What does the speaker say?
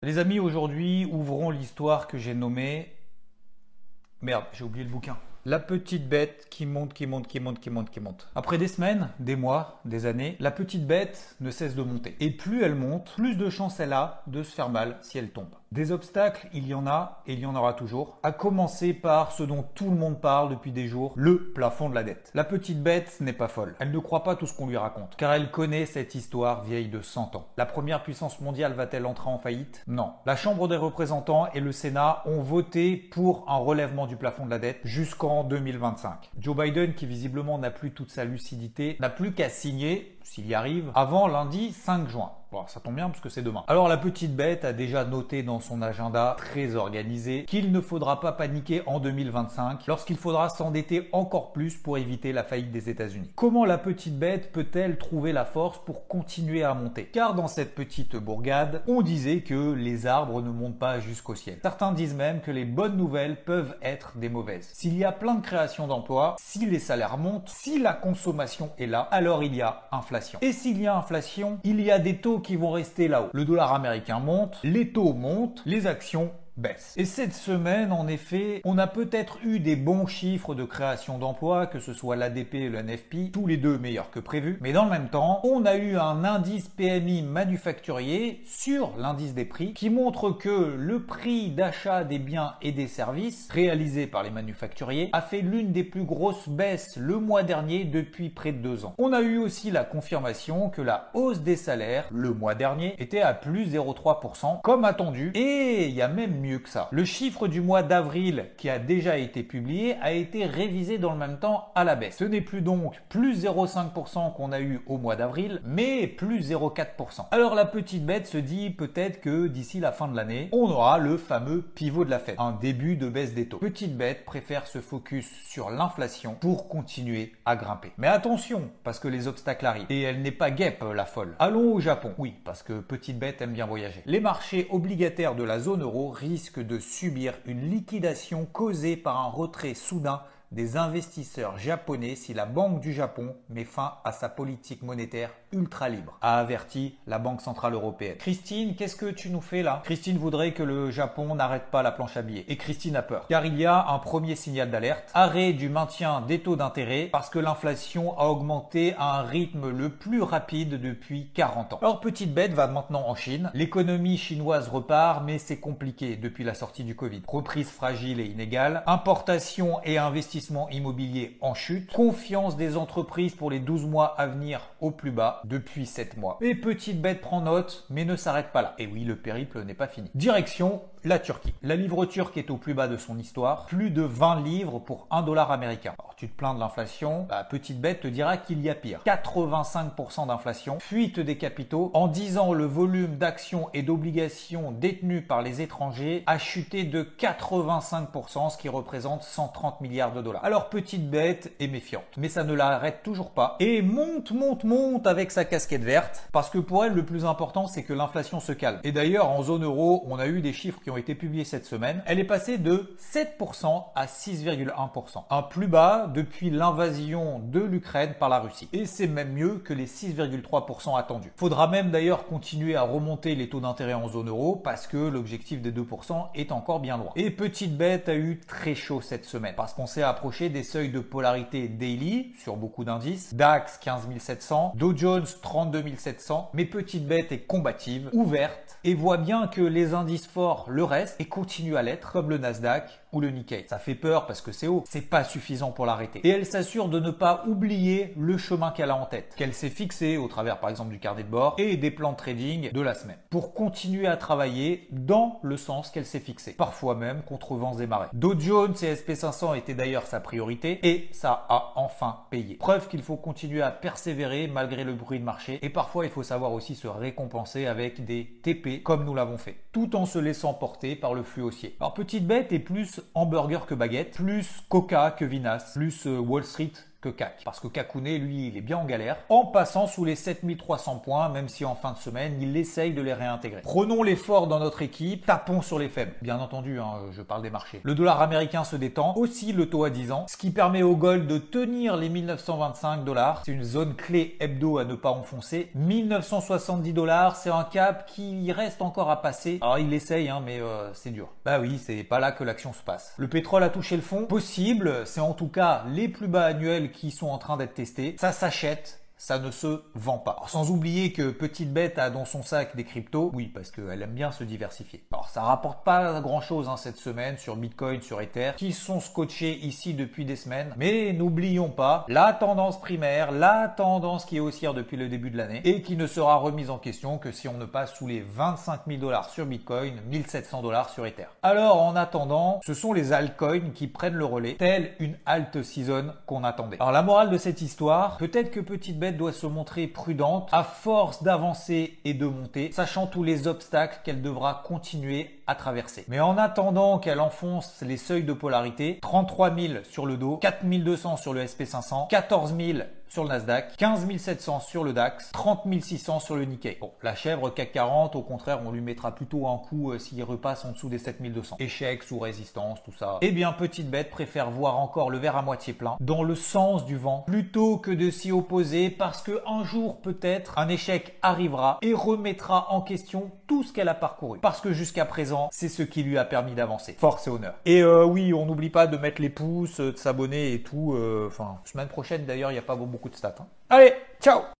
Les amis, aujourd'hui, ouvrons l'histoire que j'ai nommée... Merde, j'ai oublié le bouquin. La petite bête qui monte, qui monte, qui monte, qui monte, qui monte. Après des semaines, des mois, des années, la petite bête ne cesse de monter. Et plus elle monte, plus de chances elle a de se faire mal si elle tombe. Des obstacles, il y en a et il y en aura toujours. À commencer par ce dont tout le monde parle depuis des jours, le plafond de la dette. La petite bête n'est pas folle. Elle ne croit pas tout ce qu'on lui raconte, car elle connaît cette histoire vieille de 100 ans. La première puissance mondiale va-t-elle entrer en faillite? Non. La Chambre des représentants et le Sénat ont voté pour un relèvement du plafond de la dette jusqu'en 2025. Joe Biden, qui visiblement n'a plus toute sa lucidité, n'a plus qu'à signer s'il y arrive, avant lundi 5 juin. Bon, ça tombe bien parce que c'est demain. Alors la petite bête a déjà noté dans son agenda très organisé qu'il ne faudra pas paniquer en 2025 lorsqu'il faudra s'endetter encore plus pour éviter la faillite des États-Unis. Comment la petite bête peut-elle trouver la force pour continuer à monter? Car dans cette petite bourgade, on disait que les arbres ne montent pas jusqu'au ciel. Certains disent même que les bonnes nouvelles peuvent être des mauvaises. S'il y a plein de créations d'emplois, si les salaires montent, si la consommation est là, alors il y a inflation et s'il y a inflation, il y a des taux qui vont rester là-haut. Le dollar américain monte, les taux montent, les actions Et cette semaine, en effet, on a peut-être eu des bons chiffres de création d'emplois, que ce soit l'ADP et le NFP, tous les deux meilleurs que prévu. Mais dans le même temps, on a eu un indice PMI manufacturier sur l'indice des prix qui montre que le prix d'achat des biens et des services réalisés par les manufacturiers a fait l'une des plus grosses baisses le mois dernier depuis près de deux ans. On a eu aussi la confirmation que la hausse des salaires le mois dernier était à plus 0,3% comme attendu et il y a même mieux que ça. Le chiffre du mois d'avril qui a déjà été publié a été révisé dans le même temps à la baisse. Ce n'est plus donc plus 0,5% qu'on a eu au mois d'avril, mais plus 0,4%. Alors la petite bête se dit peut-être que d'ici la fin de l'année, on aura le fameux pivot de la fête, un début de baisse des taux. Petite bête préfère se focus sur l'inflation pour continuer à grimper. Mais attention, parce que les obstacles arrivent. Et elle n'est pas guêpe, la folle. Allons au Japon. Oui, parce que petite bête aime bien voyager. Les marchés obligataires de la zone euro risquent risque de subir une liquidation causée par un retrait soudain des investisseurs japonais si la Banque du Japon met fin à sa politique monétaire ultra libre, a averti la Banque Centrale Européenne. Christine, qu'est-ce que tu nous fais là? Christine voudrait que le Japon n'arrête pas la planche à billets. Et Christine a peur, car il y a un premier signal d'alerte, arrêt du maintien des taux d'intérêt, parce que l'inflation a augmenté à un rythme le plus rapide depuis 40 ans. Alors petite bête va maintenant en Chine, l'économie chinoise repart, mais c'est compliqué depuis la sortie du Covid. Reprise fragile et inégale, importation et investissement immobilier en chute, confiance des entreprises pour les 12 mois à venir au plus bas depuis 7 mois. Et petite bête prend note, mais ne s'arrête pas là. Et oui, le périple n'est pas fini. Direction la Turquie. La livre turque est au plus bas de son histoire, plus de 20 livres pour 1 dollar américain. Alors tu te plains de l'inflation, la petite bête te dira qu'il y a pire. 85% d'inflation, fuite des capitaux. En 10 ans, le volume d'actions et d'obligations détenues par les étrangers a chuté de 85%, ce qui représente 130 milliards de dollars. Alors petite bête est méfiante, mais ça ne l'arrête toujours pas et monte, monte, monte avec sa casquette verte, parce que pour elle, le plus important, c'est que l'inflation se calme. Et d'ailleurs, en zone euro, on a eu des chiffres qui ont été publiés cette semaine. Elle est passée de 7% à 6,1%. Un plus bas depuis l'invasion de l'Ukraine par la Russie. Et c'est même mieux que les 6,3% attendus. Faudra même d'ailleurs continuer à remonter les taux d'intérêt en zone euro parce que l'objectif des 2% est encore bien loin. Et petite bête a eu très chaud cette semaine parce qu'on s'est des seuils de polarité daily sur beaucoup d'indices. DAX 15 700, Dow Jones 32 700. Mais petite bête est combative, ouverte et voit bien que les indices forts le reste et continue à l'être comme le Nasdaq ou le Nikkei. Ça fait peur parce que c'est haut, c'est pas suffisant pour l'arrêter. Et elle s'assure de ne pas oublier le chemin qu'elle a en tête, qu'elle s'est fixé au travers par exemple du carnet de bord et des plans de trading de la semaine, pour continuer à travailler dans le sens qu'elle s'est fixé, parfois même contre vents et marées. Dow Jones et SP500 étaient d'ailleurs sa priorité et ça a enfin payé. Preuve qu'il faut continuer à persévérer malgré le bruit de marché et parfois il faut savoir aussi se récompenser avec des TP comme nous l'avons fait, tout en se laissant porter par le flux haussier. Alors petite bête est plus hamburger que baguette, plus Coca que Vinas, plus euh, Wall Street que CAC. Parce que Kakune, lui, il est bien en galère, en passant sous les 7300 points, même si en fin de semaine, il essaye de les réintégrer. Prenons l'effort dans notre équipe, tapons sur les faibles. Bien entendu, hein, je parle des marchés. Le dollar américain se détend, aussi le taux à 10 ans, ce qui permet au gold de tenir les 1925 dollars. C'est une zone clé hebdo à ne pas enfoncer. 1970 dollars, c'est un cap qui reste encore à passer. Alors il essaye, hein, mais euh, c'est dur. Bah oui, c'est pas là que l'action se passe. Le pétrole a touché le fond, possible, c'est en tout cas les plus bas annuels qui sont en train d'être testés. Ça s'achète, ça ne se vend pas. sans oublier que Petite Bête a dans son sac des cryptos, oui, parce qu'elle aime bien se diversifier. Alors ça rapporte pas grand chose hein, cette semaine sur Bitcoin, sur Ether, qui sont scotchés ici depuis des semaines. Mais n'oublions pas la tendance primaire, la tendance qui est haussière depuis le début de l'année et qui ne sera remise en question que si on ne passe sous les 25 000 dollars sur Bitcoin, 1700 dollars sur Ether. Alors en attendant, ce sont les altcoins qui prennent le relais, telle une alt season qu'on attendait. Alors la morale de cette histoire, peut-être que Petite Bête doit se montrer prudente à force d'avancer et de monter, sachant tous les obstacles qu'elle devra continuer à traverser. Mais en attendant qu'elle enfonce les seuils de polarité, 33 000 sur le dos, 4200 sur le SP500, 14 000 sur le Nasdaq, 15 700 sur le DAX, 30 600 sur le Nikkei. Bon, la chèvre CAC 40, au contraire, on lui mettra plutôt un coup euh, s'il repasse en dessous des 7200. Échec, sous résistance, tout ça. Eh bien, petite bête préfère voir encore le verre à moitié plein, dans le sens du vent, plutôt que de s'y opposer parce que un jour peut-être un échec arrivera et remettra en question tout ce qu'elle a parcouru. Parce que jusqu'à présent, c'est ce qui lui a permis d'avancer. Force et honneur. Et euh, oui, on n'oublie pas de mettre les pouces, de s'abonner et tout. Euh, enfin, semaine prochaine d'ailleurs, il n'y a pas Hein. Allez, ciao